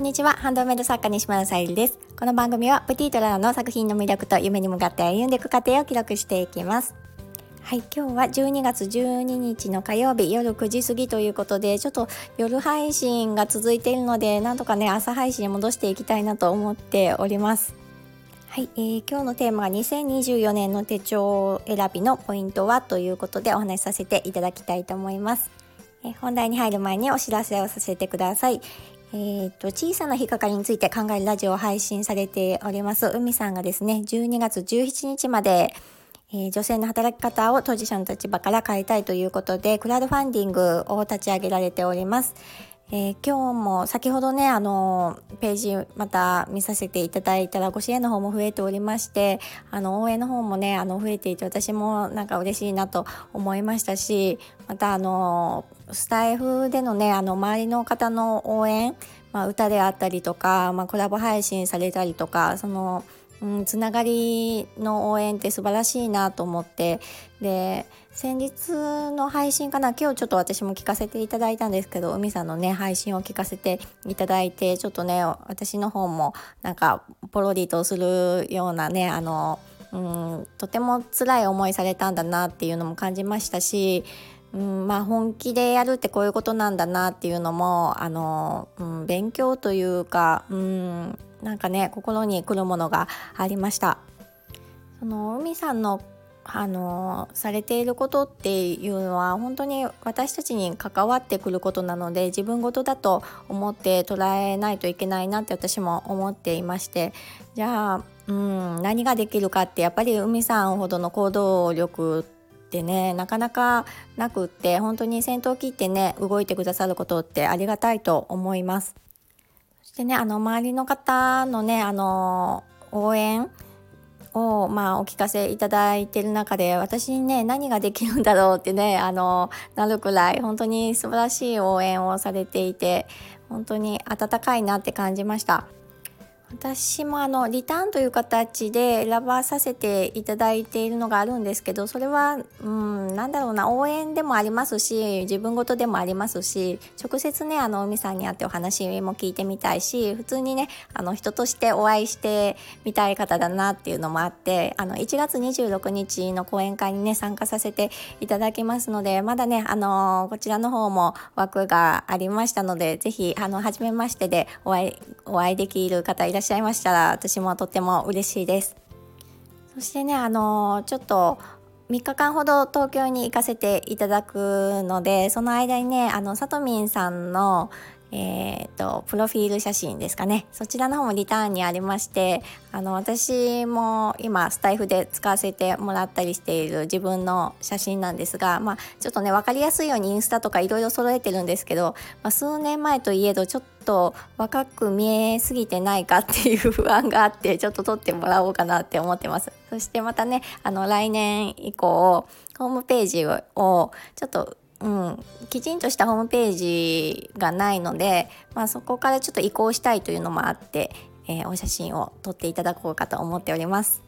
こんにちは。ハンドメイド作家西村さゆりです。この番組はプティトラの作品の魅力と夢に向かって歩んでいく過程を記録していきます。はい、今日は12月12日の火曜日夜9時過ぎということで、ちょっと夜配信が続いているので、なんとかね、朝配信に戻していきたいなと思っております。はい、えー、今日のテーマは2024年の手帳選びのポイントはということでお話しさせていただきたいと思います。えー、本題に入る前にお知らせをさせてください。えーと、小さな引っかかりについて考えるラジオを配信されております海さんがですね12月17日まで、えー、女性の働き方を当事者の立場から変えたいということでクラウドファンディングを立ち上げられております。えー、今日も先ほどねあのページまた見させていただいたらご支援の方も増えておりましてあの応援の方もねあの増えていて私もなんか嬉しいなと思いましたしまたあのスタイフでのねあの周りの方の応援、まあ、歌であったりとか、まあ、コラボ配信されたりとかそのうん、つながりの応援って素晴らしいなと思って。で先日の配信かな今日ちょっと私も聞かせていただいたんですけど海さんのね配信を聞かせていただいてちょっとね私の方もなんかポロリとするようなねあの、うん、とても辛い思いされたんだなっていうのも感じましたしうん、まあ本気でやるってこういうことなんだなっていうのもあの、うん、勉強というか、うん、なんかね心に来るものがありました。その海さんのあのされていることっていうのは本当に私たちに関わってくることなので自分事だと思って捉えないといけないなって私も思っていましてじゃあ、うん、何ができるかってやっぱり海さんほどの行動力ってねなかなかなくって本当に先頭切ってね動いてくださることってありがたいと思います。でね、あの、周りの方のね、あの、応援を、まあ、お聞かせいただいてる中で、私にね、何ができるんだろうってね、あの、なるくらい、本当に素晴らしい応援をされていて、本当に温かいなって感じました。私もあのリターンという形で選ばさせていただいているのがあるんですけどそれはうんなんだろうな応援でもありますし自分事でもありますし直接ねあの海さんに会ってお話も聞いてみたいし普通にねあの人としてお会いしてみたい方だなっていうのもあってあの1月26日の講演会にね参加させていただきますのでまだねあのこちらの方も枠がありましたのでぜひあの初めましてでお会いお会いできる方いらっしゃいましたら私もとっても嬉しいです。そしてねあのちょっと3日間ほど東京に行かせていただくのでその間にねあのさとみんさんのえーと、プロフィール写真ですかね。そちらの方もリターンにありましてあの私も今スタイフで使わせてもらったりしている自分の写真なんですが、まあ、ちょっとね分かりやすいようにインスタとかいろいろ揃えてるんですけど、まあ、数年前といえどちょっと若く見えすぎてないかっていう不安があってちょっと撮ってもらおうかなって思ってます。そしてまたねあの来年以降ホームページをちょっとうん、きちんとしたホームページがないので、まあ、そこからちょっと移行したいというのもあって、えー、お写真を撮っていただこうかと思っております。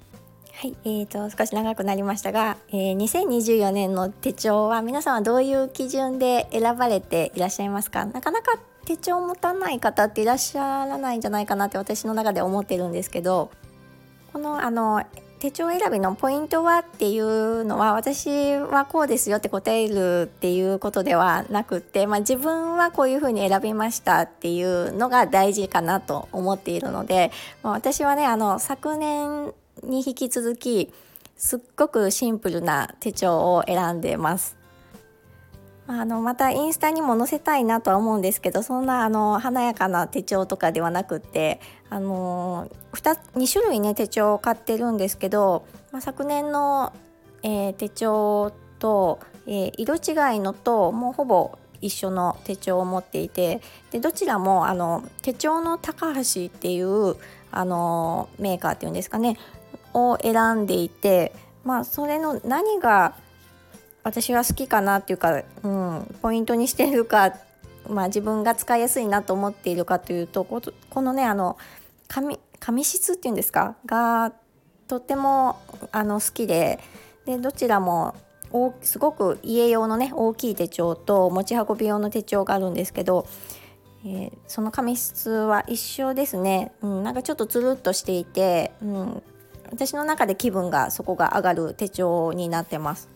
はい、えーと、少し長くなりましたが、えー、2024年の手帳は皆さんはどういう基準で選ばれていらっしゃいますか？なかなか手帳を持たない方っていらっしゃらないんじゃないかなって私の中で思ってるんですけどこのあの手帳選びのポイントはっていうのは私はこうですよって答えるっていうことではなくて、まあ、自分はこういうふうに選びましたっていうのが大事かなと思っているので、まあ、私はねあの昨年に引き続きすっごくシンプルな手帳を選んでます。あのまたインスタにも載せたいなとは思うんですけどそんなあの華やかな手帳とかではなくってあの 2, 2種類ね手帳を買ってるんですけど、まあ、昨年の、えー、手帳と、えー、色違いのともうほぼ一緒の手帳を持っていてでどちらもあの手帳の高橋っていうあのメーカーっていうんですかねを選んでいてまあそれの何が私は好きかなっていうか、うん、ポイントにしてるか、まあ、自分が使いやすいなと思っているかというとこのねあの紙紙質っていうんですか？がとってもあの好きででどちらもすごく家用のね大きい手帳と持ち運び用の手帳があるんですけど、えー、その紙質は一緒ですね、うん、なんかちょっとつるっとしていて、うん、私の中で気分がそこが上がる手帳になってます。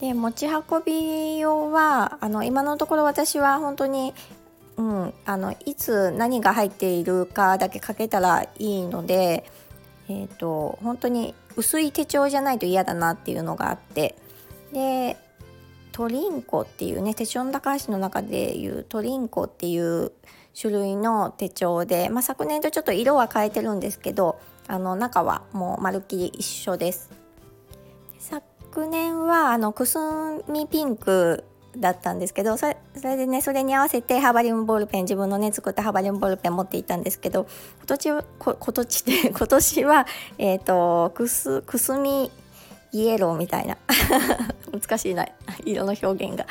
で持ち運び用はあの今のところ私は本当にうん、あのいつ何が入っているかだけ書けたらいいので、えーと、本当に薄い手帳じゃないと嫌だなっていうのがあってでトリンコっていうね手帳の高橋の中でいうトリンコっていう種類の手帳で、まあ、昨年とちょっと色は変えてるんですけどあの中はもうまるっきり一緒です。昨年はあのくすみピンクだったんですけどそれでねそれに合わせてハーバリウムボールペン自分のね作ったハーバリウムボールペン持っていたんですけど今年は今年で 今年はえ、ー、とくすくすみイエローみたいな 難しいな色の表現が、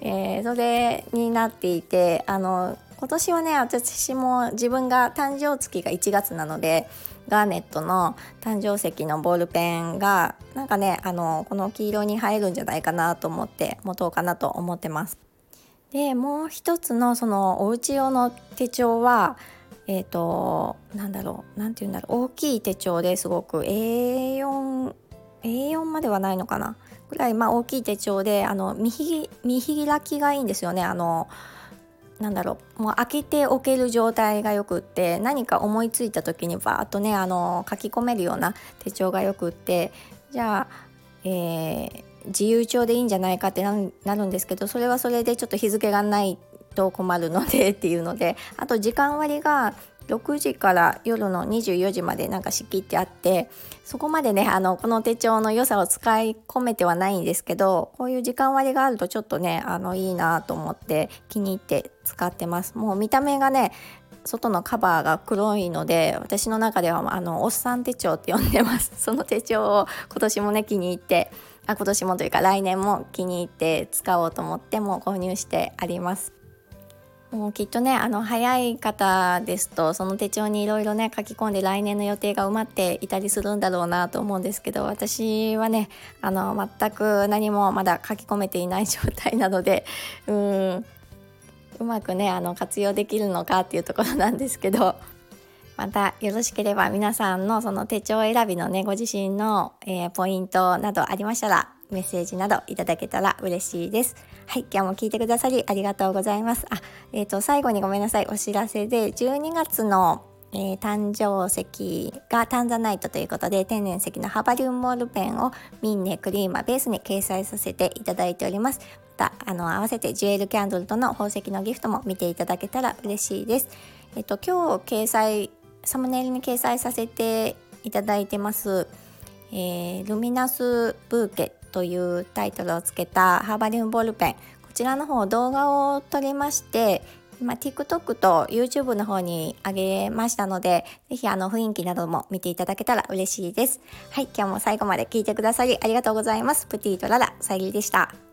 えー、それになっていてあの今年はね私も自分が誕生月が1月なのでガーネットの誕生石のボールペンがなんかねあのこの黄色に映えるんじゃないかなと思って持とうかなと思ってます。でもう一つのそのお家用の手帳はえっ、ー、となんだろう何て言うんだろう大きい手帳ですごく A4 A4 まではないのかな？ぐらいまあ大きい手帳であの見開きがいいんですよねあのなんだろうもう開けておける状態がよくって何か思いついた時にバーッとねあの書き込めるような手帳がよくってじゃあ、えー、自由帳でいいんじゃないかってなるんですけどそれはそれでちょっと日付がないと困るのでっていうのであと時間割が6時から夜の24時までなんか仕切ってあってそこまでねあのこの手帳の良さを使い込めてはないんですけどこういう時間割があるとちょっとねあのいいなと思って気に入って使ってます。もう見た目がね外のカバーが黒いので私の中ではあのおっさん手帳って呼んでます。その手帳を今年もね気に入ってあ今年もというか来年も気に入って使おうと思っても購入してあります。もうきっとねあの早い方ですとその手帳にいろいろね書き込んで来年の予定が埋まっていたりするんだろうなと思うんですけど私はねあの全く何もまだ書き込めていない状態なので うんうまくねあの活用できるのかっていうところなんですけどまたよろしければ皆さんのその手帳選びのねご自身の、えー、ポイントなどありましたらメッセージなどいただけたら嬉しいです。はい、今日も聞いてくださりありがとうございます。あ、えっ、ー、と最後にごめんなさいお知らせで12月のえー、誕生石がタンザナイトということで天然石のハバリウムモールペンをミンネクリーマベースに掲載させていただいております。またあの合わせてジュエルキャンドルとの宝石のギフトも見ていただけたら嬉しいです。えっ、ー、と今日掲載サムネイルに掲載させていただいてます、えー、ルミナスブーケというタイトルをつけたハーバリウムボールペン。こちらの方動画を撮りまして今 TikTok と YouTube の方に上げましたので是非あの雰囲気なども見ていただけたら嬉しいです。はい今日も最後まで聞いてくださりありがとうございます。プティとララさゆりでした。